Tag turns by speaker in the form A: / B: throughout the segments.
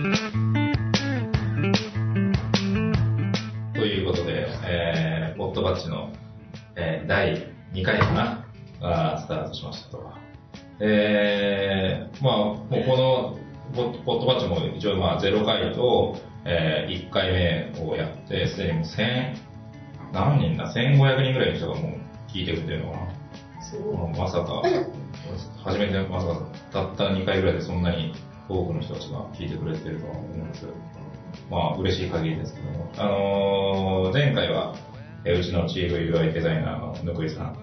A: ということで、えー、ポッドバッチの、えー、第2回かな、がスタートしましたと。えー、まあ、もうこのポッドバッチも一応まあ0回と、えー、1回目をやって、すでにもう1000、何人だ ?1500 人ぐらいの人がもう聞いてくれてるのかな。まさか、初めてまさか、たった2回ぐらいでそんなに多くの人たちが聞いてくれてると思うんですまあ、嬉しい限りですけども。あのー、前回は、えうちのチーム UI デザイナーのぬくいさん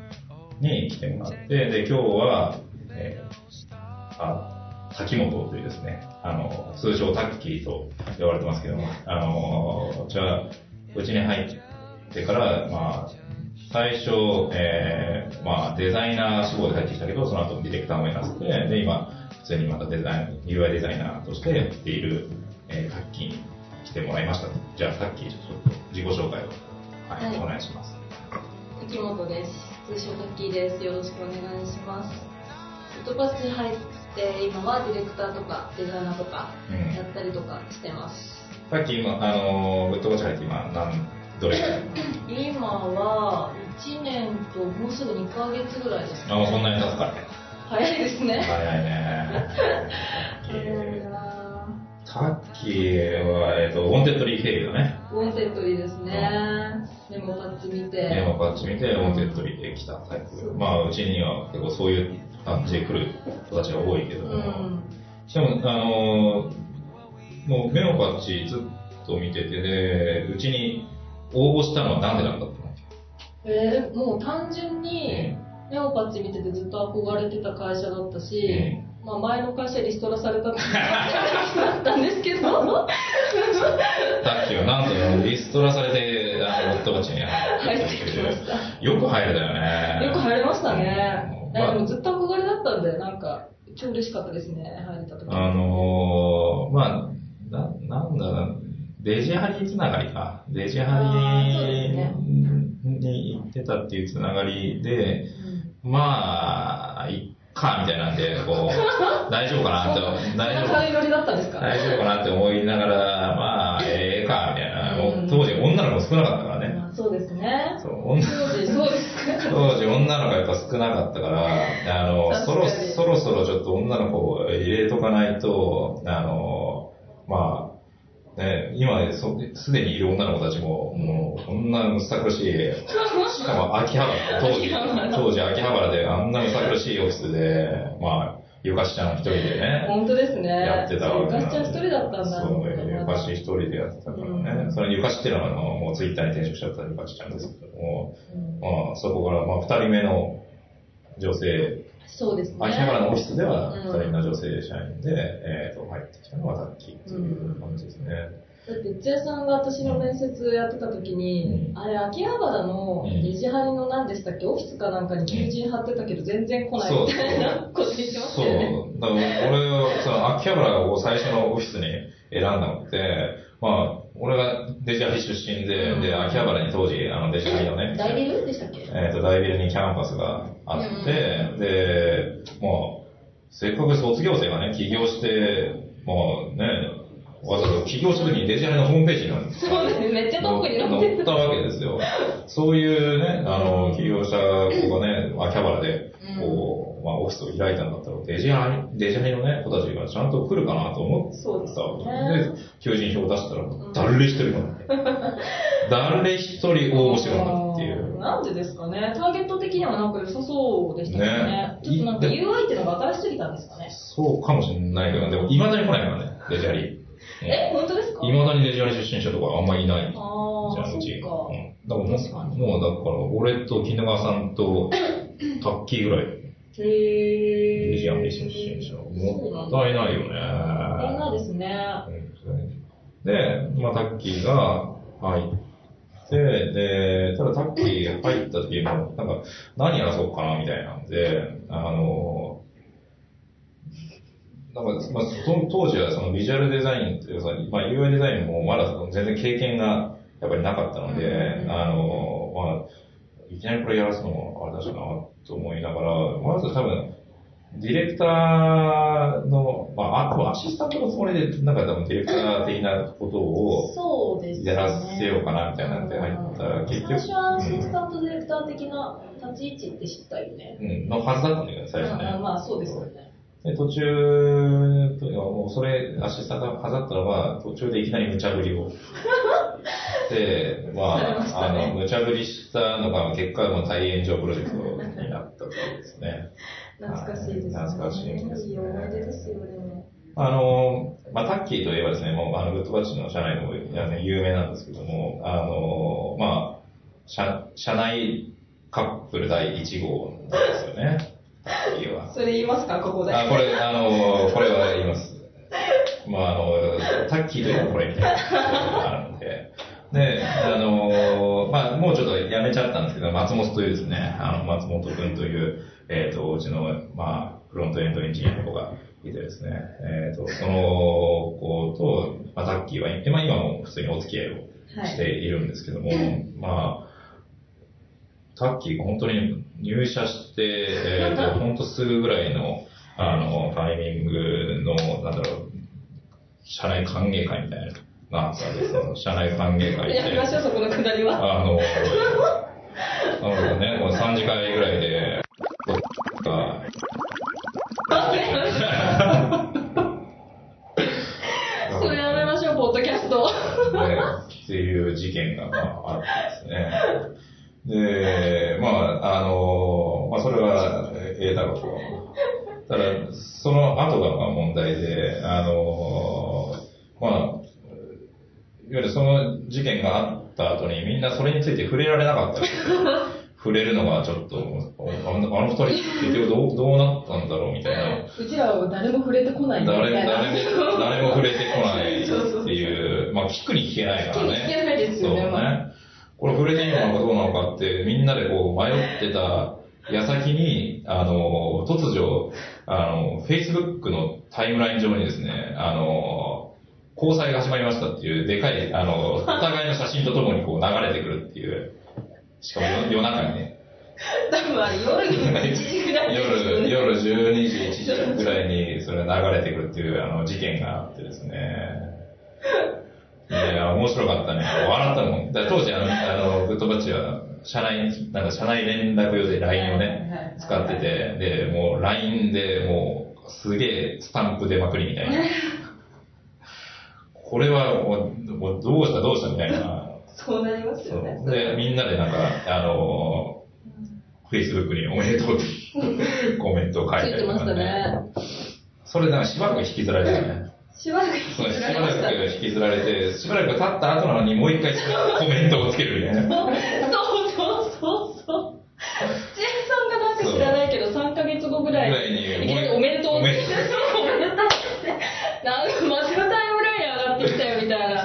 A: に来てもらって、で、今日は、えー、あ、滝本というですね、あの、通称タッキーと呼ばれてますけども、あのー、じゃあ、うちに入ってから、まあ、最初、えー、まあ、デザイナー志望で入ってきたけど、その後ディレクターもやらせて、で、今、通にまたデザイン、UI デザイナーとしてやっている、えー、タッキーに来てもらいました。じゃあ、タッキー、ちょっと自己紹介を、はい、はい、お願いします。
B: 滝本です。通称タッキーです。よろしくお願いします。フットパスに入って、今はディレクターとかデザイナーとかやったりとかしてます。
A: うん、さっき今、あの、グッドバッチ入って今何、どれ？
B: 今は1年ともうすぐ2ヶ月ぐらいですね。
A: あ、そんなに経つからね。
B: 早いですね。
A: 早いね。タッキーは、えっ、ー、と、 Wantedly 経由だね。
B: Wantedly ですね。メモパッチ見て。
A: メモパッチ見て、 Wantedly で来たタイプ。まあ、うちには結構そういう感じで来る人たちが多いけども。うん、しかも、あのもうメモパッチずっと見てて、で、うちに応募したのはなんでなんだったの？
B: えー、もう単純に、ネオパッチ見ててずっと憧れてた会社だったし、まあ、前の会社リストラされたってだったんですけど。さ
A: っきはなんとリストラされて、あの、夫たちに
B: 入ってきました。
A: よく入れたよね。
B: よく入れましたね。まあ、でもずっと憧れだったんで、なんか、超嬉しかったですね、入れた時。
A: あのー、まあ、な、なんだろう、デジハリつながりか。デジハリに行ってたっていうつながりで、うん、まあ、いっか、みたいなんで、こう、大丈夫かなって、
B: 大丈夫大
A: 丈夫かなって思いながら、まあ、ええか、みたいな。うん、当時女の子少なかったからね。
B: そうですね。
A: そう、女当時そうです当時女の子やっぱ少なかったから、あの、そろそろそろちょっと女の子を入れとかないと、あの、まあ、ね、今すでにいる女の子たちも、もう、こんなむさ苦しい、しかも秋葉原、当時、当時秋葉原であんなむさ苦しいオフィスで、まあ、ゆかしちゃん一人でね。
B: 本当ですね。
A: やってた
B: わけゆかしちゃん一人だったんだ。
A: そう、ゆかし一人でやってたからね。うん、それゆかしっていうのは、もうツイッターに転職しちゃったゆかしちゃんですけども、うん、まあ、そこから、まあ、二人目の女性
B: そうですね。
A: 秋葉原のオフィスでは、二人の女性社員で、うん、えっ、と、入ってきたのはタッキーという感じですね。
B: だって、内谷さんが私の面接やってた時に、うん、あれ、秋葉原のレジ張りの何でしたっけ、オフィスかなんかに求人貼ってたけど、全然来ないみたいなこと言ってましたよね。そう。だから
A: 俺は、その、秋葉原を最初のオフィスに選んだのって、まあ、俺がデジャリ出身で、うん、で、秋葉原に当時、あの、デジャリのね、
B: 大ビルでしたっけ？え
A: っ、と、大ビルにキャンパスがあって、うん、で、せっかく卒業生がね、起業して、もうね、わざわざ起業するときにデジャリのホームページになるんです
B: そうですね、めっちゃ遠くに
A: 載ったわけですよ。そういうね、あの、起業した子がね、秋葉原で、こう、まあ、オフィスを開いたんだったら、デジャーデジャーのね、子たちがちゃんと来るかなと思ってたわけで、求人票を出したら、誰一人も、誰一人応募してこなかった。
B: なんでですかね。ターゲット的にはなんか良さそうでしたね。ねちょっとなんか UI っていうのが新しすぎたんですかね。
A: そうかもしれないけど、でも未だに来ないからね、デジャリ。
B: え、本当ですか？
A: 未だにデジャリ出身者とかあんまりいない。ああ、じゃん、うち。うん。だからもう、もうだから、俺と絹川さんと、タッキーぐらい。
B: へ
A: ー。ジアン出身者。もったいないよね。も
B: ったいないですね。
A: で、まあ、タッキーが入って、で、ただタッキー入った時も、なんか、何やらそうかな、みたいなんで、あの、なんか、まあ、当時はそのビジュアルデザインっていうか、まあ、UI デザインもまだ全然経験がやっぱりなかったので、あの、まあ、いきなりこれやらすのもあれだしなと思いながら、まず多分、ディレクターの、まあ、あとアシスタントのつもりで、なんか多分ディレクター的なことを、
B: そうですね。
A: やらせようかなみたいなんで入ったら、結局。
B: 最初はアシスタントディレクター的な立ち位置って知ったよね。
A: うん、のはずだったんだけど、最初ね。
B: まあ、そうですよね。
A: で、途中、もうそれ、アシスタントがはずだったのが、途中でいきなり無茶ぶりを。で、まあ、あの、無茶ぶりしたのが、結果、もう大炎上プロジェクトになったというですね。
B: 懐かしいですね。
A: 懐かしいですね。いい
B: 思い出ですよね。
A: あの、まあ、タッキーといえばですね、もう、あの、グッドバッチの社内でも、ね、有名なんですけども、あの、まあ、社、社内カップル第1号なんですよね。タッキーは。
B: それ言いますか、ここで。
A: あ、これ、あの、これは言います。まあ、あの、タッキーといえばこれみたいなことがあるんで。で、あのまあ、もうちょっとやめちゃったんですけど、松本というですね、あの、松本くんという、えっ、ー、と、うちの、まあ、フロントエンドエンジニアの子がいてですね、えっ、ー、と、その子と、まあ、タッキーは、今今も普通にお付き合いをしているんですけども、はい、まあ、タッキーが本当に入社して、えっ、ー、と、本当すぐぐらいの、あの、タイミングの、なんだろう、社内歓迎会みたいながあったんですよ。社内歓迎会
B: やりましょう、そこのくだりは。
A: あの、あのね、もう3時間ぐらいで、が、
B: それやめましょう、ポッドキャスト。
A: ね、っていう事件が、まあ、あってですね。で、まあ、あの、まあ、それは、ええだろうと。ただ、その後がまあ問題で、あの、まあ、いわゆるその事件があった後にみんなそれについて触れられなかった触れるのがちょっと、あの二人結局どうどうなったんだろうみたいな。
B: うちらは誰も触れてこないみたいな。
A: 誰誰誰も触れてこないっていう、まあ聞くに聞けないからね。
B: 聞けないですよね。
A: そうね。これ触れていいのかどうなのかってみんなでこう迷ってた矢先に、あの、突如、あの、Facebook のタイムライン上にですね、あの、交際が始まりましたっていう、でかい、あの、お互いの写真とともにこう流れてくるっていう、しかも夜中にね。
B: 多分あれ夜の1時ぐらい、ね、
A: 夜、夜12時、1時ぐらいにそれが流れてくるっていうあの事件があってですね。いや、面白かったね。笑ったもん。当時あの、あの、グッドバッチは社内、なんか社内連絡用で LINE をね、使ってて、で、もう LINE でもうすげえスタンプ出まくりみたいな。これはもう、もうどうしたどうしたみたいな。
B: そうなりますよね。
A: で、みんなでなんか、あの、Facebook におめでとうってコメントを書いて、
B: ね、ついてましたね。
A: それなんかしばらく引きずられてるね。
B: しばらく引きずられまし
A: た、ね。引きずられて、しばらく経った後なのにもう一回コメントをつけるみたいな。
B: 知らないけど、3ヶ月後ぐらいに、いおめでとうおめでとうって、なんかまたタイムライン上がってきたよみたいな。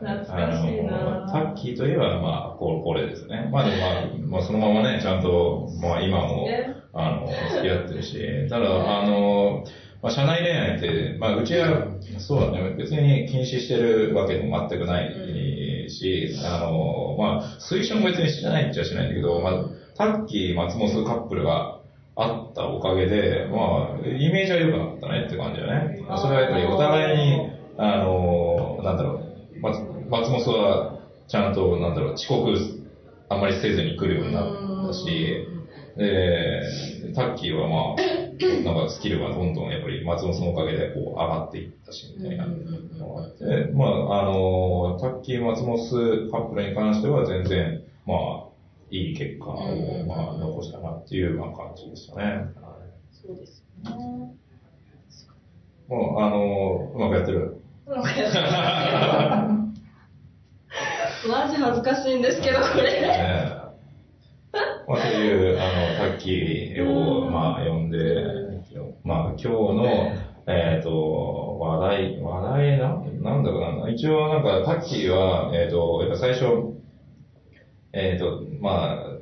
B: 懐かしいな
A: タッキーといえば、まあ、ここれですね。まあでも、まあ、まあ、そのままね、ちゃんと、まあ今も、あの、付き合ってるし、ただ、あの、まあ、社内恋愛って、まあ、うちは、そうだね、別に禁止してるわけでも全くないし、あの、まあ、推奨も別にしないっちゃしないんだけど、まあ、タッキー、松本カップルがあったおかげで、まあ、イメージは良くなったねって感じだね。それはやっぱりお互いに、あの、なんだろう、松松本はちゃんと、なんだろう、遅刻あんまりせずに来るようになったし、で、タッキーはまあ、なんかスキルがどんどんやっぱり松本のおかげでこう上がっていったし、みたいなのがあって、まあ、あの、タッキー松本カップルに関しては全然、まあ、いい結果を、まあ、残したなっていう、まあ、感じでしたね。
B: そうですね。
A: もう、あの、うまくやってる？
B: うまくやってる。マジ恥ずかしいんですけど、これ。ね。
A: まあ、という、あの、タッキーを、まあ、呼んで、まあ、今日の、えっ、ー、と、話題、話題な、なんだろうな、一応なんか、タッキーは、えっ、ー、と、やっぱ最初、えっ、ー、と、まあ、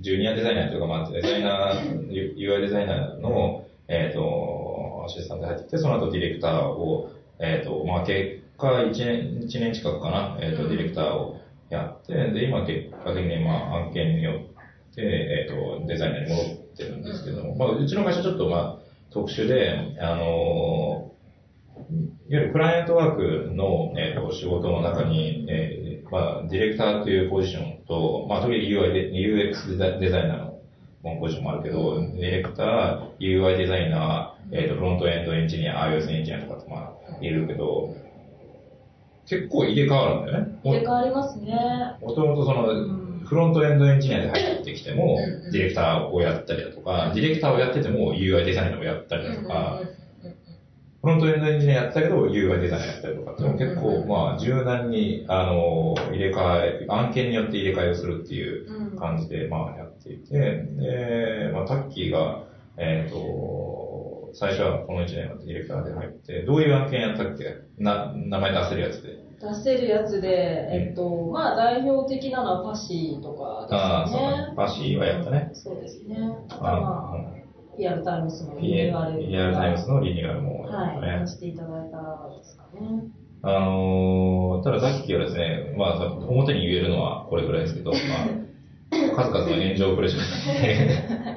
A: ジュニアデザイナーというか、まあ、デザイナー、UI デザイナーの、えっ、ー、と、アシスタントで入ってきて、その後ディレクターを、えっ、ー、と、まあ、結果1年、1年近くかな、えっ、と、ディレクターをやって、で、今結果的に、まあ、案件によって、えっ、と、デザイナーに戻っってるんですけども、まあ、うちの会社ちょっとまあ、特殊で、あの、いわゆるクライアントワークの、えー、と仕事の中に、えーまあ、ディレクターというポジションと、まあ、時々 UX デザイナーのポジションもあるけど、ディレクター、UI デザイナー、えー、とフロントエンドエンジニア、iOS エンジニアとかってまあ、いるけど、結構入れ替わるんだよね。
B: 入れ替わりますね。
A: もともとその、フロントエンドエンジニアで入ってきても、ディレクターをやったりだとか、ディレクターをやってても UI デザイナーをやったりだとか、フロントエンドエンジニアやったけど UI デザイナーやったりとかって結構、まあ、柔軟に、あの、入れ替え、案件によって入れ替えをするっていう感じで、まあ、やっていて、で、まあ、タッキーが、えっ、と、最初はこの1年のディレクターで入って、どういう案件やったっけ？な、名前出せるやつで。
B: 出せるやつで、えっと、まあ代表的なのはパシーとかですね。
A: ああ、そうパシーはやったね。
B: そうですね。あとはまあ、リアルタイムスのリニューアル。
A: リアルタイムスのリニューアルも、
B: はい、やらせていただいたですかね。
A: あのー、たださっきはですね、まあ、表に言えるのはこれぐらいですけど、まあ、数々の炎上プロジェクトで、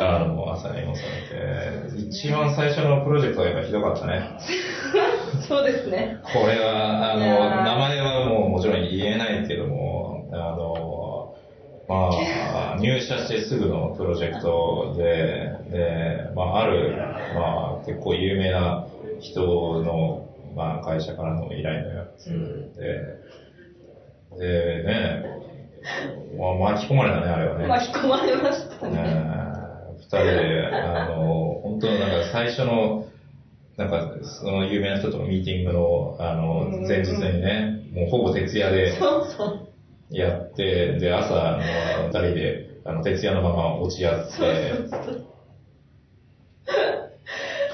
A: あの、朝に載されて、一番最初のプロジェクトはやっぱひどかったね。
B: そうですね。
A: これは、あの、名前はもうもちろん言えないけども、あの、まあ、入社してすぐのプロジェクトで、で、まあ、ある、まあ、結構有名な人の、まあ、会社からの依頼のやつで、で、ね、まあ、巻き込まれたね、あれはね。
B: 巻き込まれましたね。
A: 二人で、あの、本当なんか最初の、なんか、その有名な人とのミーティングの、あの、前日にね、もうほぼ徹夜でやって、で、朝、あの、二人で、あの、徹夜のまま落ち合って、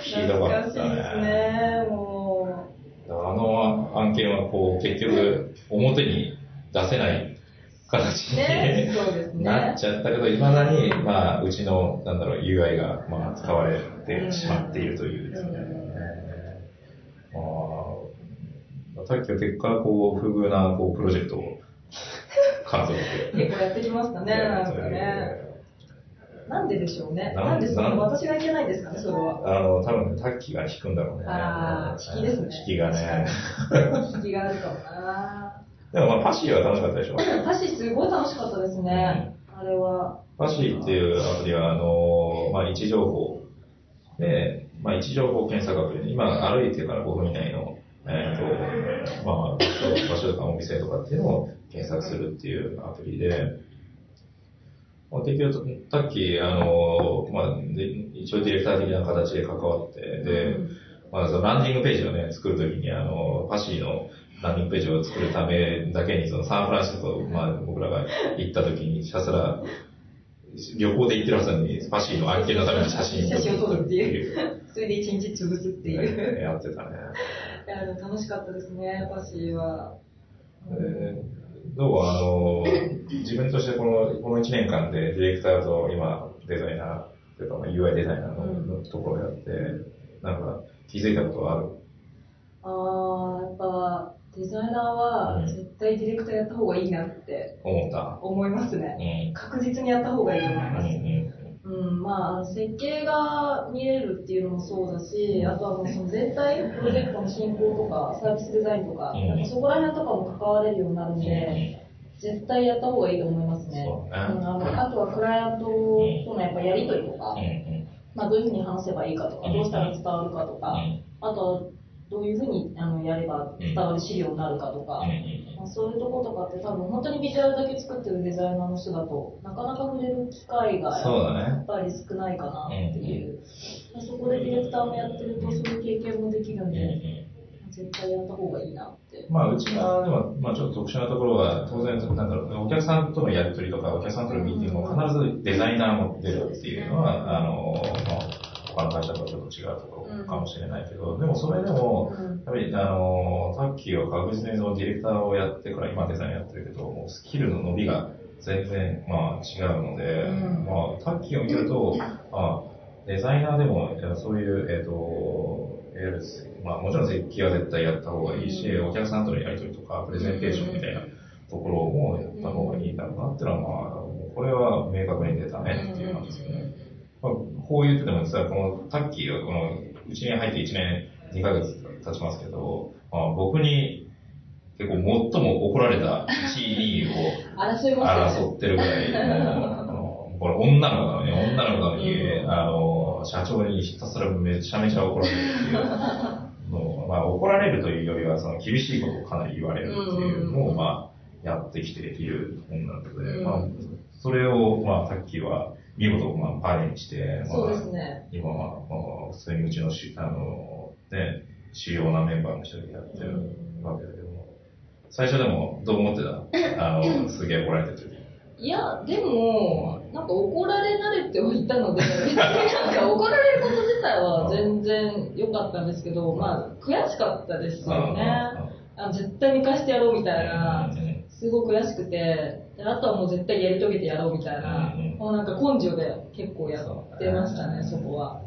A: ひどかったね。
B: ねも
A: う。あの案件はこう、結局、表に出せない形に、ねね、なっちゃったけど、いまだに、まあ、うちの、なんだろう、UI が、まあ、使われてしまっているというですね。まあ、さっきは結果、こう、不遇な、こう、プロジェクトを
B: 数結構やってきましたね、なんかね。なんででしょうね。なんでその私がいけないですかね、それは。
A: あの、多分、タッキーが引くんだろうね。
B: ああ、引きですね。
A: 引きがね。
B: 引きがあるかもな。
A: でもまあ、パシーは楽しかったでしょ。
B: パシーすごい楽しかったですね。あれは。
A: パシーっていうアプリは、あの、まあ、位置情報で、まあ、位置情報検索アプリで、今歩いてから5分以内の、えっ、ー、と、まあ、場所とかお店とかっていうのを検索するっていうアプリで、まあ、結局、さっき、あの、まあ、一応ディレクター的な形で関わって、で、まあ、ランディングページをね、作るときに、あの、パシーのランディングページを作るためだけに、そのサンフランシスコ、まあ、僕らが行ったときに、ひたすら、旅行で行ってるはずなのに、パシーの案件のための写真
B: 写真を撮るっていう。それで一日潰すっていう。
A: やってたね。
B: いや、楽しかったですね、パシーは。
A: えー、どうあの、自分としてこの、この1年間でディレクターと今、デザイナー、というか、まあ、UI デザイナーの,、ところをやって、なんか気づいたことはある？
B: ああ、やっぱ、デザイナーは絶対ディレクターやった方がいいなって
A: 思った。
B: 思いますね、うん、確実にやった方がいいと思います、うん、うん、まあ、設計が見えるっていうのもそうだし、あとはもうその全体プロジェクトの進行とか、サービスデザインとか、なん。かそこら辺とかも関われるようになるんで、絶対やった方がいいと思いますね。うん、あとはクライアントとのやっぱやりとりとか、まあ、どういうふうに話せばいいかとか、どうしたら伝わるかとか、あとどういうふうにあのやれば伝わる資料になるかとか、まあ、そういうとことかって多分本当にビジュアルだけ作ってるデザイナーの人だとなかなか触れる機会がやっぱり少ないかなっていう。そ、ね、こでディレクターもやってるとそういう経験もできるんで、絶対やった方がいいなって。
A: まあ、うちが、でも、まあ、ちょっと特殊なところは、当然、なんだろう、お客さんとのやりとりとか、お客さんとのミーティングも必ずデザイナーも出るっていうのは、あの、まあ、他の会社とはちょっと違うところかもしれないけど、うん、でもそれでも、やっぱり、あの、さっきは確実にそのディレクターをやってから、今デザインやってるけど、もうスキルの伸びが全然、まあ、違うので、うん、まあ、タッキーを見ると、あデザイナーでも、そういう、えっ、ー、と、いわゆるまあもちろん設計は絶対やった方がいいし、お客さんとのやり取りとか、プレゼンテーションみたいなところもやった方がいいんだろうなっていうのは、まあ、これは明確に出たねっていう感じですね。まあ、こう言っててもさ、このタッキーがこの、うちに入って1年2ヶ月経ちますけど、まあ、僕に結構最も怒られた1位、2位を争ってるぐらい、これ女の子なのに、女の子なのに、うん、あの、社長にひたすらめちゃめちゃ怒られるっていうのまあ怒られるというよりは、その厳しいことをかなり言われるっていうのを、まあ、やってきている女の子で、うん、まあ、それを、まあ、さっきは、見事、まあ、パレにして、
B: まあ、そうですね。
A: 今は、まあ、普通にうちのし、あの、ね、主要なメンバーの人でやってるわけだけども、最初でもどう思ってた？あの、すげえ怒られてる時。
B: いや、でも、なんか怒られ慣れてはいたので、なんか怒られること自体は全然良かったんですけど、まあ、悔しかったですよね。あ絶対見返してやろうみたいな、すごく悔しくて、あとはもう絶対やり遂げてやろうみたいな、もうなんか根性で結構やってましたね、そこは。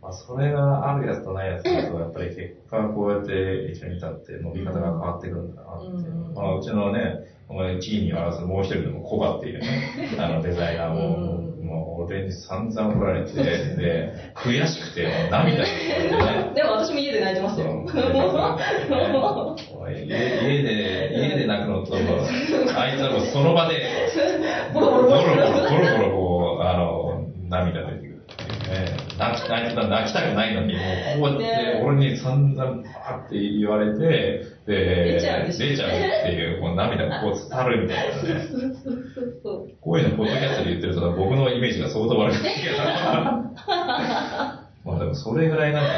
A: まあ、それがあるやつとないやつだと、やっぱり結果こうやって一緒にいたって伸び方が変わってくるんだなって。う。ん。まあ、うちのね、お前チームに争うもう一人のコバっていうね、あのデザイナーも、うん、もう俺に散々怒られて、で、悔しくて涙が、
B: ね。でも私も家で泣いてますよ。
A: 家家で、家で泣くのと、あいつはもうその場で、ボロボロボロボロ、ボロボロこう、あの、涙出てくるっていうね。泣きたい、泣きたくないのに、もうこうやって俺に散々パーって言われて、で、出ちゃうっていう、こう涙がこう伝わるみたいなね。こういうのポッドキャストで言ってると僕のイメージが相当悪くて。まあでもそれぐらいなんか、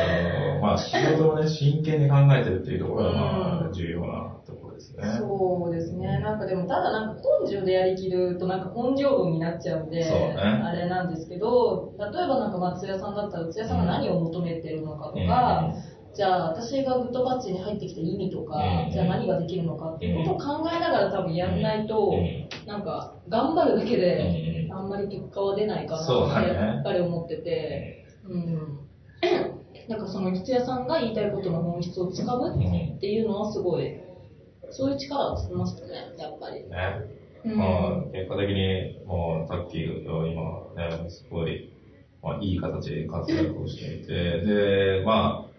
A: まあ仕事をね、真剣に考えてるっていうところがまあ重要なところですね。
B: そうですね。なんかでもただなんか根性でやりきるとなんか根性論になっちゃうんで、ね、あれなんですけど、例えばなんか松屋さんだったら松屋さんが何を求めてるのかとか、うん、じゃあ私がグッドバッチに入ってきた意味とか、うん、じゃあ何ができるのかっていうことを考えながら多分やんないと、うん、なんか頑張るだけであんまり結果は出ないかなってやっぱり思ってて、うん。なんかその土屋さんが言いたいことの本質をつかむっていうのはすごい、そういう力をつきましたね、やっぱり。ね。
A: うん、まあ、結果的に、もう、さっき、今、ね、すごい、まあ、いい形で活躍をしていて、で、まあ、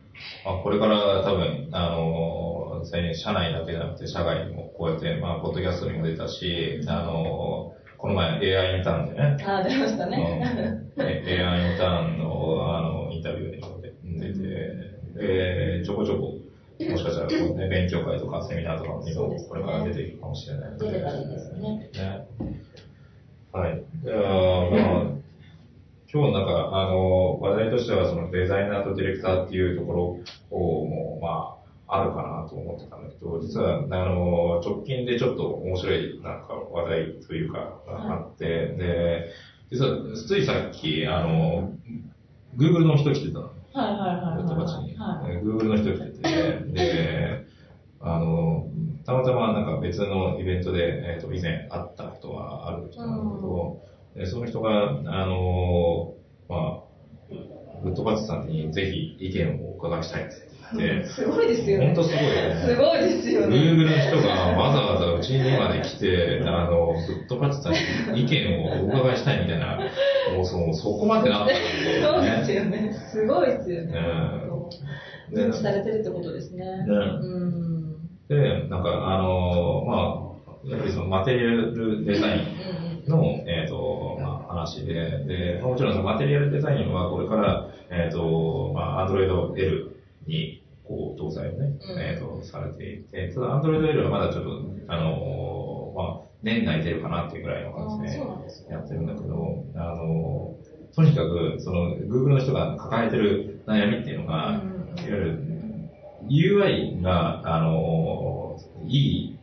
A: まあ、これから多分、あの、社内だけじゃなくて、社外にもこうやって、まあ、ポッドキャストにも出たし、あの、この前 AI インターンでね。
B: あ、出ましたね。
A: うん、AI インターンの、あの、インタビューにも出て、で、ちょこちょこ、もしかしたらこう、ね、勉強会とかセミナーとかにもこれから出ていくかもしれないの
B: で。出ればいいですね。ね
A: はい。じゃあ、まあ、今日なんか、あの、話題としてはそのデザイナーとディレクターっていうところを、もう、まあ、あるかなと思ってたんだけど、実は、あの、直近でちょっと面白い、なんか話題というか、あって、で、実は、ついさっき、あの、Google の人来てたの。はい
B: はいはい。
A: ヨットバチに。Google の人来てて、で、あの、たまたまなんか別のイベントで、えっ、ー、と、以前会った人はある人なんだけど、うん、その人が、あの、まあ、グッドバチさんにぜひ意見をお伺いしたいです
B: て、すごいですよね。
A: 本当すごいよね。
B: すごいですよね。
A: Google の人がわざわざうちにまで来て、あの、グッドパッチさんに意見をお伺いしたいみたいな、もうそのそこまでなったんで、
B: ね。そうですよね。すごいですよね。うん。認知されてるってことですね。ね。う
A: ん。で、なんか、あの、まあ、やっぱりそのマテリアルデザインの、えっ、ー、と、まあ、話で、で、もちろんそのマテリアルデザインはこれから、えっ、ー、と、まあ、Android L にこう、搭載をね、うん、えっ、と、されていて、ただ、アンドロイド L はまだちょっと、あのー、まあ、年内出るかなっていうぐらいの感じで、やってるんだけど、あのー、とにかく、その、Google の人が抱えてる悩みっていうのが、うん、いわゆる、UI が、あのー、いい、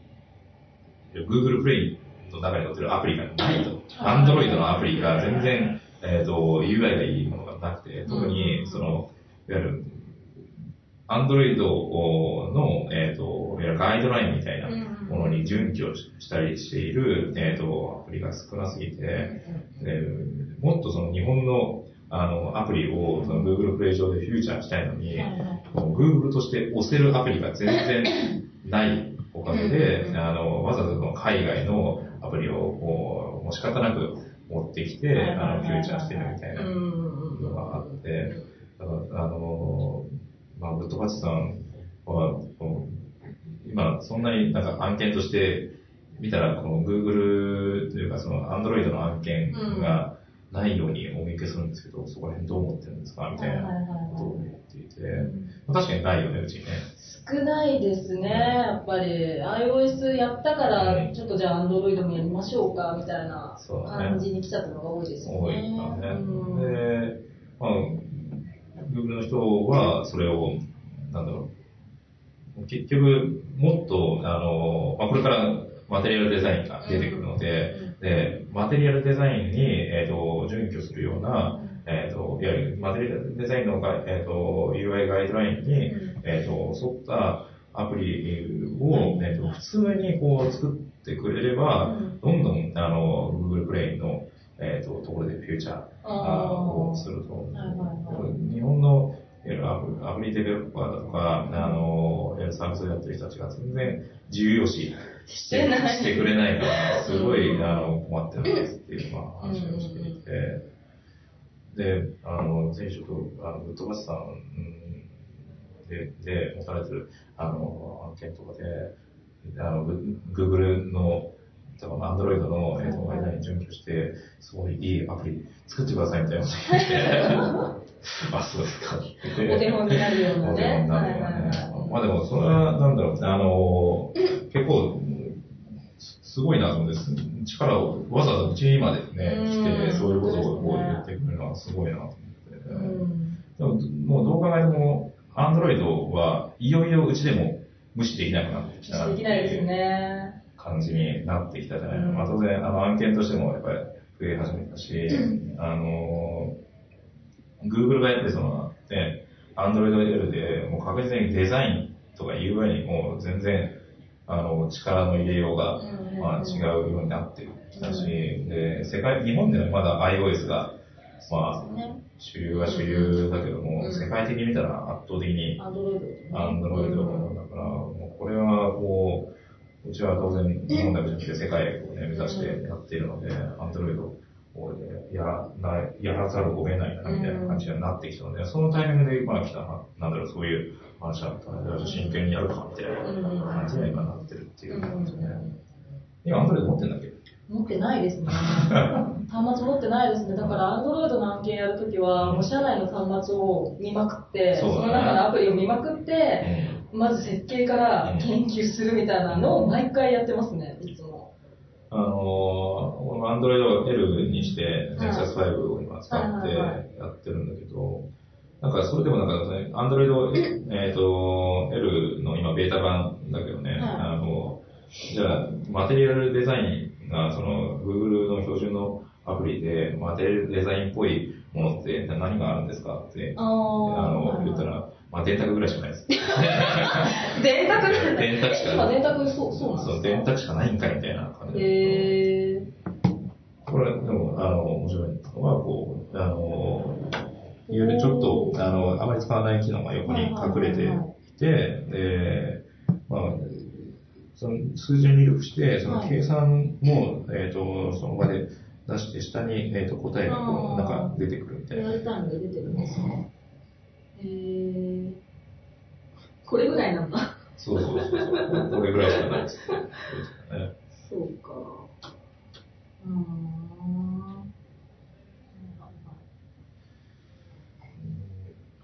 A: Google プレイの中に載ってるアプリがないと。Android のアプリが全然、えっ、と、UI がいいものがなくて、特に、その、いわゆる、アンドロイドの、えっ、ー、と、ガイドラインみたいなものに準拠したりしている、えっ、ー、と、アプリが少なすぎて、でもっとその日本のあの、アプリをその Google プレイ上でフューチャーしたいのに、Google として押せるアプリが全然ないおかげで、あの、わざわざ海外のアプリを、こう、もう仕方なく、持ってきて、あの、フューチャーしてるみたいなのがあって、だからあの、まあ、ブッドバチさんは、今、そんなになんか案件として見たら、この Google というか、その Android の案件がないようにお見受けするんですけど、そこら辺どう思ってるんですか？みたいなことを言っていて、確かにないよね、うちね。
B: 少ないですね、やっぱり。iOS やったから、ちょっとじゃあ Android もやりましょうか、みたいな感じに来ちゃったのが多いですよね。多いからね。
A: で、まあ、Google の人は、それを、なんだろう、結局、もっと、あの、まあ、これからマテリアルデザインが出てくるので、で、マテリアルデザインに、えっ、ー、と、準拠するような、えっ、ー、と、いわゆるマテリアルデザインの、えっ、ー、と、UI ガイドラインに、えっ、と、沿ったアプリを、えっ、と、普通にこう作ってくれれば、どんどん、あの、Google プレイの、えっ、と、ところでフューチャーをすると。日本のアプリデベロッパーだとか、あの、サービスをやってる人たちが全然重要視してしてくれないから、すごい、あの、困ってるんですっていう、まあ、話をしていて、で、あの、前職、あの、ぶっ飛ばしさんで、で、持たれてる、あの、案件とかで、あの、Google の、多分、アンドロイドの、えっ、と、間に準拠して、すごいいいアプリ作ってくださいみたいなこと言って、あ、そうですか。
B: お手本になるようなね。お手本になるようなね。
A: まあでも、それは、なんだろう、あの、結構、すごいなと思って、力をわざわざうちにまでね、来て、そういうことをこう言ってくれるのはすごいなと思って。でも、もうどう考えても、アンドロイドはいよいようちでも無視できなくなってきた
B: なっていう
A: 感じになってきたじゃないか。まあ当然、あの案件としてもやっぱり増え始めたし、あの、Google がやってその、ね、Android L でもう確実にデザインとか UI にもう全然、あの、力の入れようが、まあ、違うようになってきたし、で、世界、日本ではまだ iOS が、まあ、主流は主流だけども、世界的に見たら圧倒的に Android だから、もうこれはこう、うちは当然日本だけじゃなくて世界をね、目指してやっているので、Android これでやらない、やらざるを得ないな、みたいな感じになってきたので、そのタイミングで、まあ来たな、なんだろう、そういう話だったので、真剣にやるか、みたいな感じに今なってるっていう感じでね。今、アンドロイド持ってんだっけ？
B: 持ってないですね。端末持ってないですね。だから、アンドロイドの案件やるときは、もう社内の端末を見まくって、その中のアプリを見まくって、まず設計から研究するみたいなのを毎回やってますね、いつも。
A: あのー、アンドロイド L にして、Nexus 5を今使ってやってるんだけど、なんかそれでもなんかね、アンドロイド、えっ、ー、と、L の今ベータ版だけどね、あの、じゃあ、マテリアルデザインが、その、Google の標準のアプリで、マテリアルデザインっぽいものって何があるんですかって、あの、言ったら、まあ、電卓ぐらいしかないです。
B: 電卓
A: 電卓しか
B: ない。電卓、そう、そうなんです
A: そう、電卓しかないんかいみたいな感じで。
B: へ
A: これ、でも、あの、面白いのは、こう、あの、いわゆるちょっと、あの、あまり使わない機能が横に隠れていて、で、まあ、その数字を入力して、その計算も、えっ、と、その場で出して、下に、えっ、と、答えがこう、なんか出てくるみたいな。
B: リアルタイムで出てるんですね。へー。これぐらいなんだ。
A: そうそうそうそう。これぐらいしかないですね。
B: そうか。うん。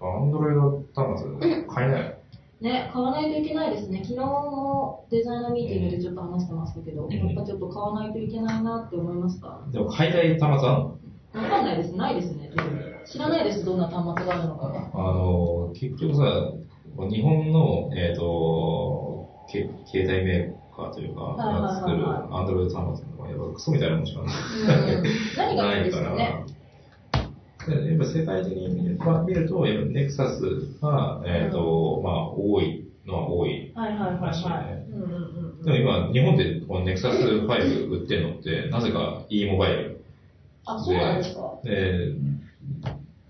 A: アンドロイド端末買えない
B: ね、買わないといけないですね。昨日のデザイナーミーティングでちょっと話してましたけど、うん、やっぱちょっと買わないといけないなって思いました。
A: でも買いたい端末あるの？わ
B: かんないです。ないですね。知らないです、どんな端末があるのか
A: あの、結局さ、日本の、えっ、ー、と、け携帯メーカーというか、が作るアンドロイド端末のやっぱクソみたいなもんしかない。
B: 何がいいんですかね。
A: やっぱ世界的に見る,、まあ、見ると、やっぱネクサスが、えっ、ー、と、うん、まあ、多いのは多いらしいね。でも今、日本でこのネクサス5売ってるのって、なぜか e モバイル。
B: あ、そうなんですか。
A: で、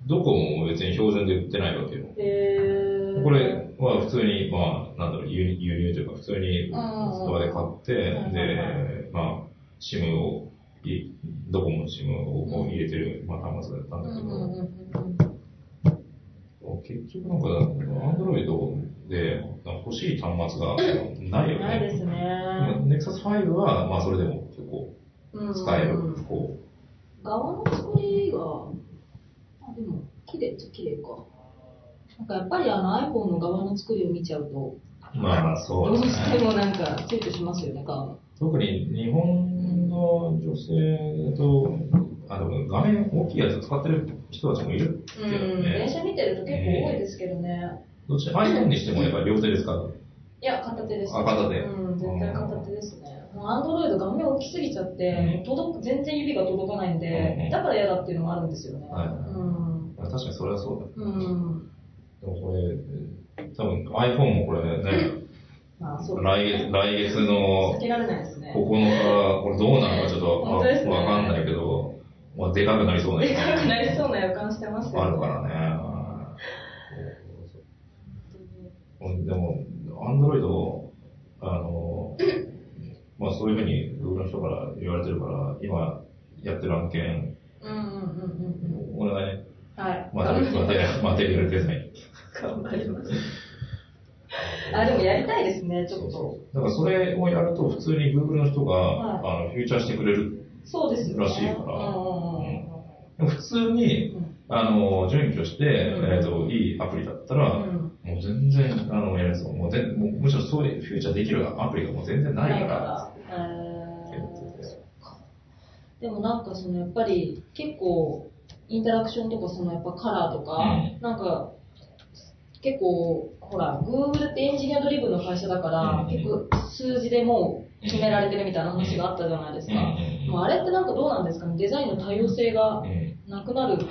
A: どこも別に標準で売ってないわけよ。
B: へ
A: これは普通に、まあ、なんだろう、輸入というか、普通にストアで買って、で、まあ、SIM をいドコモの SIM をこう入れてる、まあ、端末だったんだけど、結局なんか、アンドロイドで欲しい端末がないよね。
B: ないですね。
A: ネクサス5は、まあそれでも結構使える。こ
B: う側の作りが、あ、でも、綺麗っちゃ綺麗か。なんかやっぱりあの iPhone の側の作りを見ちゃうと、
A: まあそう、
B: ね、どうしてもなんか躊躇しますよね、側。
A: 特に日本の女性だと、あの画面大きいやつ使ってる人たちもいるけどね。
B: うん、電車見てると結構多いですけどね。
A: えー、どっち？iPhone にしてもやっぱり両手ですか？
B: いや、片手です。
A: あ、片手。
B: うん、絶対片手ですね。アンドロイド画面大きすぎちゃって、届く、全然指が届かないんで、だから嫌だっていうのもあるんですよね。はい。うん。
A: 確かにそれはそう
B: だ。うん。
A: でもこれ、多分 iPhone もこれね、
B: まあ、そう
A: 来月、来月の、
B: 避けられないですね。
A: 9日、これどうなるかちょっとわ、ね、かんないけど、まあ、でかくなりそうな
B: でかくなりそうな予感してますよね。
A: あるからね。でも、アンドロイド、あの、まあそういうふうに Google の人から言われてるから、今やってる案件、
B: うんうんうんうん、
A: お願いね。
B: はい。
A: マテリアルデザイン。
B: 頑張ります。あ、でもやりたいですね、ちょっと。
A: だからそれをやると普通に Google の人が、はい、あのフューチャーしてくれる
B: そうです
A: らしいから。うん、普通に、あの、準拠して、えっ、と、いいアプリだったら、もう全然、あの、やるぞ。もう全もうむしろそういうフューチャーできるアプリがもう全然ないから。
B: でもなんかそのやっぱり結構インタラクションとかそのやっぱカラーとか、うん、なんか結構ほら Google ってエンジニアドリブンの会社だから、うん、結構数字でもう決められてるみたいな話があったじゃないですか、うん、もうあれってなんかどうなんですかね？デザインの多様性がなくなる、ね。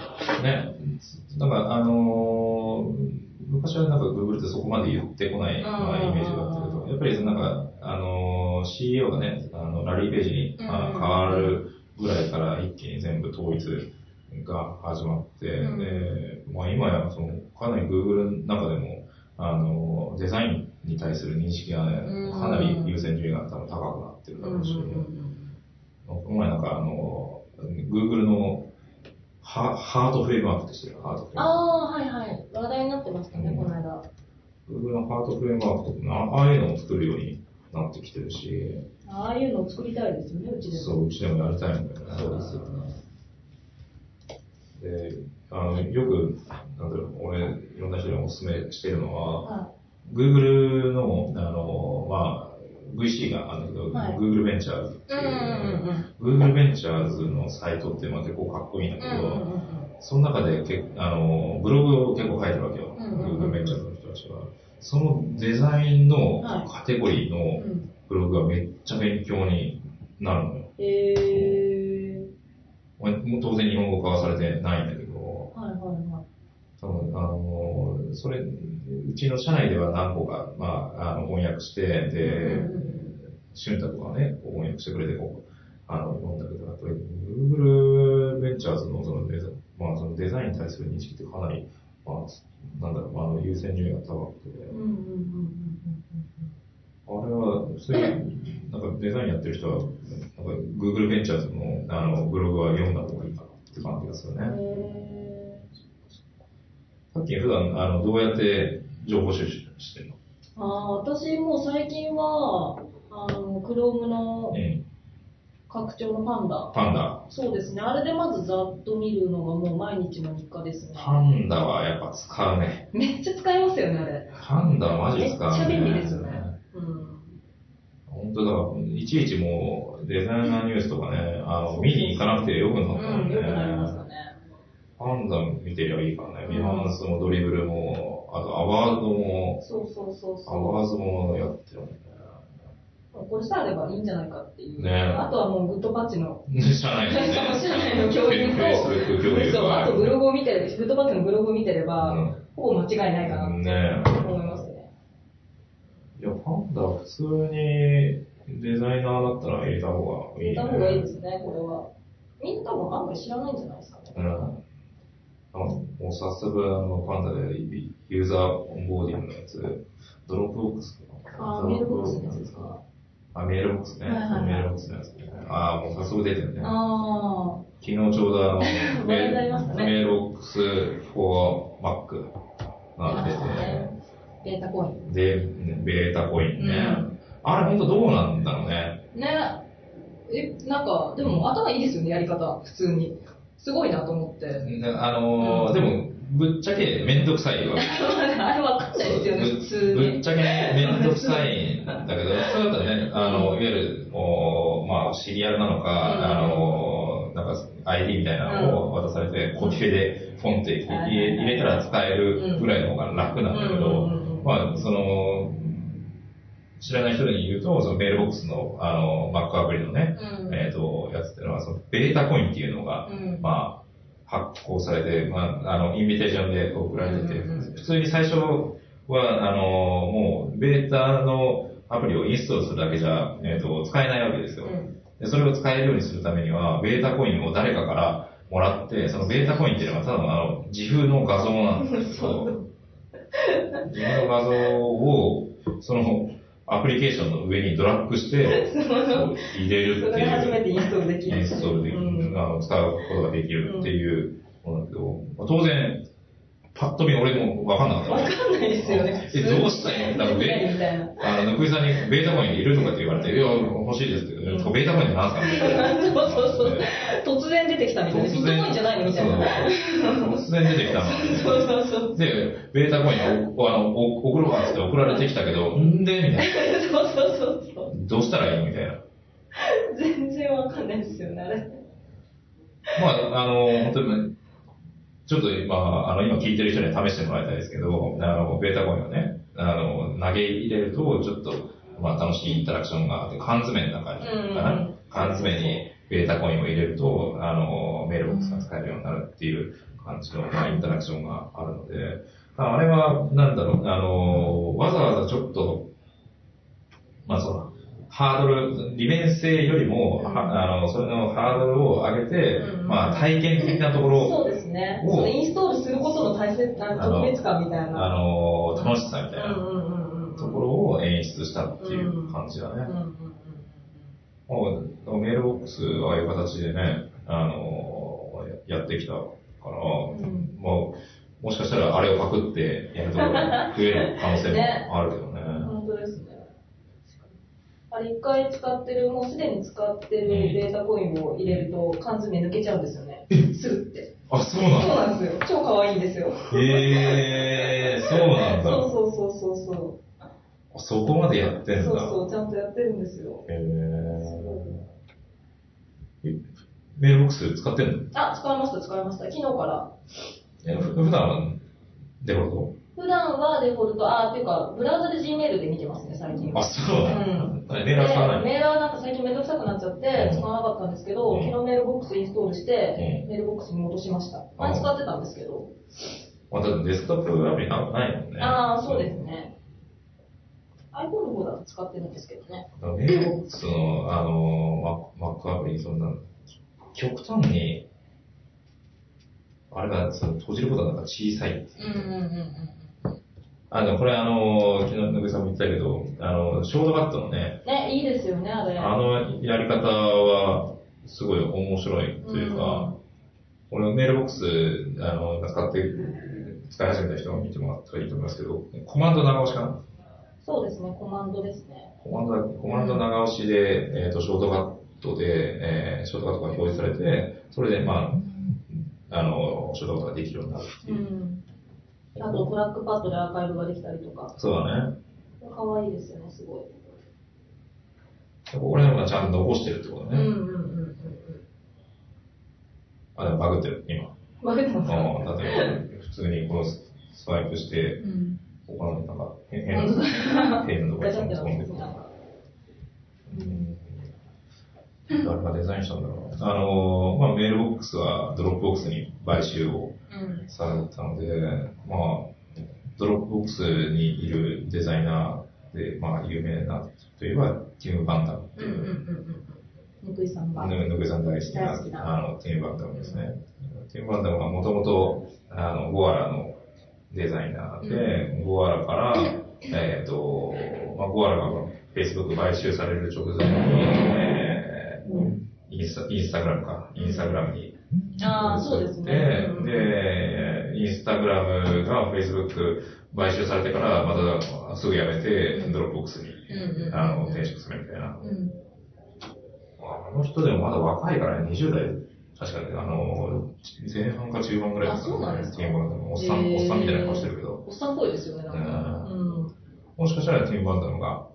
A: なんかあのー昔はなんか Google ってそこまで言ってこない、まあ、イメージがあったけど、やっぱりなんか、あの、CEO がね、あの、ラリーページに、まあ、変わるぐらいから一気に全部統一が始まって、で、まあ今やその、かなり Google の中でも、あの、デザインに対する認識がね、かなり優先順位が多分高くなってるだろうし、この前なんかあの、Google のハハートフレームワークって知ってる？ハートフレーム
B: ああ、はいはい。話題になってましたね、うん、この間。
A: Google のハートフレームワークとか、ああいうのを作るようになってきてるし。
B: ああいうのを作りたいですよね、うちでも。
A: そう、うちでもやりたいんだよ
B: ね。そうですよね。
A: で、あの、よく、なんだろう、俺、いろんな人にお勧めしてるのは、はい、Google の、あの、まあ、VC があるんだけど、はい、Google ベンチャーズっていう、Google ベンチャーズのサイトってまあ結構かっこいいんだけど、その中でけあのブログを結構書いてるわけよ、Google ベンチャーズの人たちは。そのデザインのカテゴリーのブログがめっちゃ勉強になるのよ。
B: へ、え
A: ー。もう当然日本語化はされてないんだけど、
B: はいはいはい。
A: 多分、あの、それ、うちの社内では何個か、まあ、あの翻訳して、で、俊太とかね、こう翻訳してくれて、こう、あの、読んだけど、やっぱり Google ベンチャーズのそのデザ,、まあ、そのデザインに対する認識ってかなり、まあ、なんだろう、あの優先順位が高くて、あれは、普通に、なんかデザインやってる人は、Google ベンチャーズのあのブログは読んだ方がいいかなって感じがするね。さっき普段、あの、どうやって情報収集してるの？
B: ああ、私も最近は、あの、クロームの拡張のパンダ。
A: パンダ。
B: そうですね。あれでまずざっと見るのがもう毎日の日課ですね。
A: パンダはやっぱ使うね。
B: めっちゃ使いますよね、あれ。
A: パンダはマジ使う
B: ね。めっちゃ便利ですよね。うん。
A: 本当だいちいちもうデザイナーニュースとかね、あの、見に行かなくてよくなった
B: んで、ね。うん、よくなりましたね。
A: パンダ見てりゃいいからね。ビハンスもドリブルも、あとアワードも、
B: そうそうそう
A: そう。アワーズもやってるもんね。
B: これさえあればいいんじゃないかっていう。
A: ね
B: あとはもうグッドパッチの。
A: 社内の、
B: ね、社内の共有と、そう、あとブログを見てグッドパッチのブログを見てれば、うん、ほぼ間違いないかなって思いますね。
A: いや、パンダ普通にデザイナーだったら入れた方がいい、ね。
B: 入れた方がいいですね、これは。みんな多分あんまり知らないんじゃないですかね。
A: うんもう早速、あの、パンダでユーザーオンボーディングのやつ、ドロップボックス
B: ああ、メールボックスですか？
A: あ、 Mailbox ね。
B: はいはいはい
A: Mailbox のやつね。ああ、もう早速出てるね。
B: あ
A: 昨日ちょうどあの、Mailbox for Mac
B: あ。
A: が出て
B: ね。ベータコイン。
A: で、ベータコインね。
B: うん
A: あれ本当どうなんだろうね。
B: ね。え、なんか、でも頭いいですよね、やり方。普通に。すごいなと思って。
A: ねあのーでも、ぶっちゃけめんどくさいわ。
B: あれわかんないですよね、
A: ぶ
B: 普通に。
A: ぶっちゃけめんどくさいんだけど、そうだったらね、あの、いわゆる、おまあ、シリアルなのか、
B: うん
A: あの、なんか、ID みたいなのを渡されて、コピペでフォンって入れたら使えるぐらいの方が楽なんだけど
B: うんうんうんう、ん
A: まあ、その、知らない人に言うと、そのメールボックスの、あの、Mac アプリのね、
B: うん。
A: えっ、と、やつっていうのは、そのベータコインっていうのが、
B: うん。
A: まあ、発行されて、まあ、あの、インビテーションで送られてて、
B: う。んうんうん。
A: 普通に最初は、あの、もう、ベータのアプリをインストールするだけじゃ、えっ、と、使えないわけですよ、
B: うん。
A: で。それを使えるようにするためには、ベータコインを誰かからもらって、そのベータコインっていうのはただのあの、自負の画像なんですけど、自分の画像を、その、アプリケーションの上にドラッグして、入れるっていう。
B: それで初めてインストールできる
A: インストールできる、
B: うん。
A: あの使うことができるっていうものだけど、まあ当然、パッと見俺も分かんなかった。
B: わかんないですよね。
A: え、どうしたらいいの多分
B: み
A: ベ
B: たいな。
A: あの、ぬくいさんにベータコインいるとかって言われて、いや、欲しいですけど、
B: うん
A: ベータコインって何すか
B: そうそうそう。突然出てきたみたいな。ビットコインじゃないのみたいな。
A: そう突然出てきたの。
B: そうそうそう。
A: で、ベータコインをあのお送ろうかって送られてきたけど、んで？みたいな。
B: そうそうそうそう。
A: どうしたらいいの？みたいな。
B: 全然わかんないですよね、あれ。
A: まあ、あの、本当に、ちょっと今、あの、今聞いてる人には試してもらいたいですけど、あの、ベータコインをね、あの、投げ入れると、ちょっと、まあ、楽しいインタラクションがあって、缶詰の中に、か缶詰にベータコインを入れると、あの、メールボックスが使えるようになるっていう感じの、まあ、インタラクションがあるので、あれは、なんだろう、あの、わざわざちょっと、まあ、その、ハードル、利便性よりも、あの、それのハードルを上げて、
B: うん。
A: まあ、体験的なところ、
B: そうですね。
A: を
B: そのインストールすることの大切な特別感みたい
A: あ
B: な。
A: の、楽しさみたいな。ところを演出したっていう感じだね。もうメールボックス、ああいう形でね、あの、やってきたから、
B: ん
A: もう、もしかしたらあれをパクってやるところが増える可能性も あるけどね。
B: うん。本当ですね。あれ一回使ってる、もうすでに使ってるデータコインを入れると缶詰抜けちゃうんですよね。すぐって。
A: あ、そう
B: そう
A: なんだ。
B: なんですよ。超可愛いんですよ。
A: へえー、そうなんだ。
B: そうそうそうそうそう。
A: そこまでやってんだ。
B: そうそう、ちゃんとやってるんですよ。
A: へーえメールボックス使ってんの？
B: あ、使いました、使いました。昨日から。
A: えふ普段はデフォルト？
B: 普段はデフォルト、あ、っていうか、ブラウザで Gmail で見てますね、最近は。
A: あ、そう。
B: うん
A: メールは使わない
B: でメールはなんか最近めんどくさくなっちゃって
A: うん
B: 使わなかったんですけど、
A: うん
B: 昨日メールボックスインストールして、
A: うん
B: メールボックスに戻しました。前使ってたんですけど。
A: まあ、だってデスクトップアプリなないもんね。
B: ああ、そうですね。iPhone の方だと使ってるんですけどね。
A: メールボックスの、あの、Mac アプリ、そんな、極端に、あれが、その閉じることがなんか小さいっていう。
B: うんうんうんうん。
A: あの、これあの、昨日、野口さんも言ったけど、あの、ショートカットのね、
B: ね、いいですよね、あれ。
A: あのやり方は、すごい面白いというか、俺メールボックス、あの、使って、使い始めた人が見てもらったらいいと思いますけど、コマンド長押しかな？
B: そうですね、コマンドですね。
A: コマンド、コマンド長押しで、えっ、と、ショートカットで、えーショートカットが表示されて、それで、まあ、あの、ショートカットができるようになるっていう。
B: ん。あと、トラックパッドでアーカイブができたりとか。
A: そうだね。
B: 可愛いですよね、すごい。
A: ここら辺はちゃんと残してるってことね。
B: うんうんうんうんうん。
A: あ、でもバグってる、今。
B: バグってますか？
A: うん、だって、普通にこのスワイプして、
B: うん。
A: 他のなんか変な、変なとこ
B: ガ
A: ろに飛んでくる。うん誰がデザインしたんだろう。あの、まあ、 Mailbox は Dropbox に買収を
B: うん。
A: されたので、まあ、 Dropbox にいるデザイナーで、まあ、有名なといえば、 Tim Van Damme って
B: うんうんうん
A: いう、
B: うん。ぬくいさんが。
A: ぬぬぐさん大好き
B: 大好き
A: な、
B: な
A: あの、 Tim Van Damme ですね。 Tim Van Damme はもともと、あの、 Gowalla のデザイナーで、 Gowalla から、えっ、と、まあ、 Gowalla が Facebook 買収される直前に、えー、インスタ、 Instagram か、 Instagram に。
B: ああ、そうですね。
A: で、 Instagram が Facebook 買収されてから、またすぐやめて、 Dropbox に、あの、転職するみたいな。あの人でもまだ若いからね、20代、確かに、あの、前半か中盤ぐらい
B: ですか、ね。あ、そうなんですか。
A: おっさん、おっさんみたいな顔してるけど。
B: おっさんっぽいですよね、なんか。うん。
A: もしかしたら Tim Van Damme が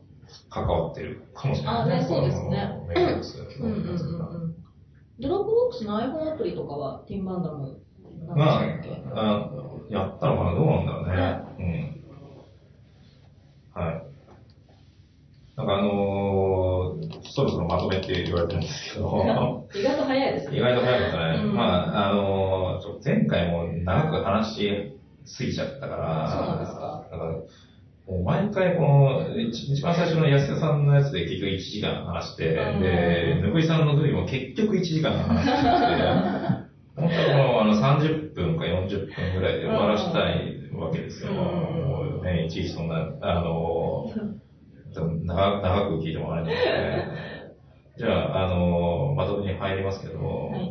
A: 関わってるかもしれない、
B: ね。あ、ね、そうですね。メイクスうんうんうん。 Dropbox の iPhone アプリとかは Tim Van Damme
A: まあ、あやったのかなどうなんだろうね。うん。はい。なんかあのー、そろそろまとめって言われてるんですけど。
B: 意外と早いですね。
A: 意外と早かったね。うん、まあ、あのー、前回も長く話しすぎちゃったから、
B: そうなんですか。
A: だからもう毎回この、一番最初の安田さんのやつで結局1時間話して、で、ぬぐいさんの時も結局1時間話して、本当はこのあの30分か40分ぐらいで終わらしたいわけですよ。もうね、いちいちそんな、あの、長長く聞いてもらえないので、じゃあ、あの、まとめに入りますけど、はい、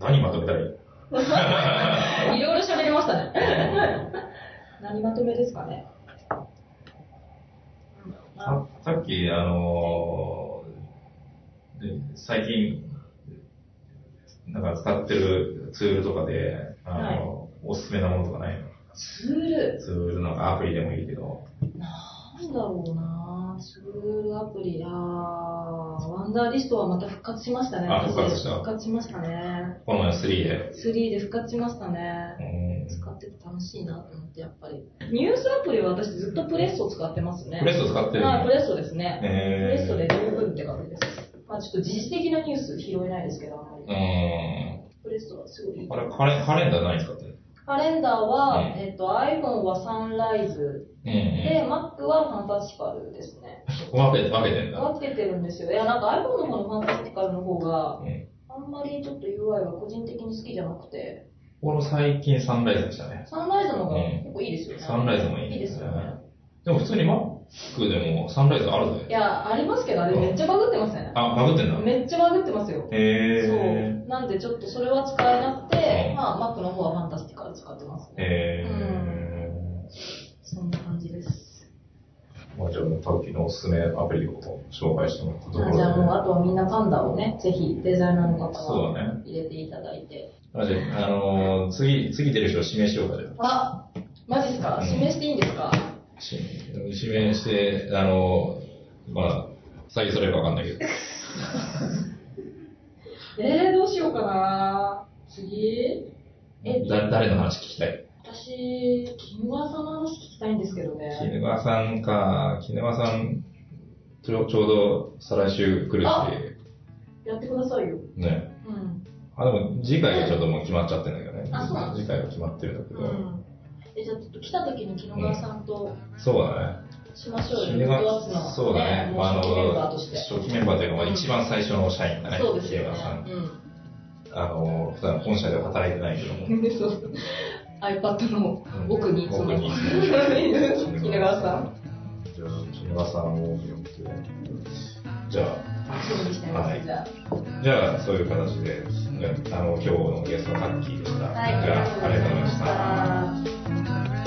A: 何まとめたい？い
B: ろいろ喋りましたね。何まとめですかね？
A: ささっき、あの最近、なんか使ってるツールとかで、あの、はい、おすすめなものとかないの？
B: ツール
A: ツールなんかアプリでもいいけど。
B: なんだろうなツールアプリ、あー、ワンダーリストはまた復活しましたね。
A: あ、復活した。
B: 復活しましたね。
A: この前3で。
B: 3で復活しましたね。使ってて楽しいなと思って、やっぱり。ニュースアプリは私ずっとプレッソ使ってますね。
A: プレッソ使ってる
B: はい、プレッソですね。プレッソで十分って感じです。まあちょっと時事的なニュース拾えないですけど、あんまり。プレストはすごいいい。
A: あれ、カレカレンダー何使って？る
B: カレンダーは、うん、えっと、iPhone はサンライズ、うん、で、Mac はファンタスティカルですね。
A: 分け分けてるんだ。
B: 分けてるんですよ。いや、なんか iPhone の方のファンタスティカルの方が、うん、あんまりちょっと UI が個人的に好きじゃなくて。
A: 俺最近サンライズでしたね。
B: サンライズの方が結構いいですよね。
A: サンライズもいい。
B: いいですよね。
A: でも普通に Mac でもサンライズある
B: ぜ。いや、ありますけど、あれめっちゃバグってません、ね、
A: あ、バグってんだ。
B: めっちゃバグってますよ。
A: へ
B: ー。そう。なんでちょっとそれは使えなくて、まあ Mac の方はファンタスティカル使ってますね。
A: へ
B: ー。そんな感じです。
A: まあじゃあ、タウキのおすすめアプリを紹介してもらったところで。
B: じゃあもう、あとはみんなパンダをね、ぜひデザイナーの方は入れていただいて。
A: あ、じゃあ、あのー、次、次出る人を指名しようか、じゃ
B: あ。あ、マジですか、指名していいんですか？
A: 指名して、あの、まあ、採用されるかわかんないけど。
B: えー、どうしようかな次？
A: え、だ、誰の話聞きたい？
B: 私、絹川さんの話聞きたいんですけどね。
A: 絹川さんか、絹川さん、ちょちょうど再来週来るし。
B: やってくださいよ。
A: ね。
B: うん。
A: あ、でも次回はちょっともう決まっちゃってるんだけどね。
B: あ、そう
A: 次回は決まってるんだけど。うん
B: え、じゃあちょっと来た時に木野川さんと、
A: そうだね。
B: しましょうよ。の、
A: そうだね。
B: あの、初期メンバー
A: として。初期メンバーというのが一番最初の社員だね。
B: そうですよね。
A: あの、普段本社では働いてないけども。
B: そう。iPad の奥に
A: その、木
B: 野川さん。
A: じゃあ、木野川さんを呼んで、じゃあ、
B: はい。じゃあ、
A: そういう形で、あの、今日のゲストはタッキーでした。
B: はい、
A: ありがとうございました。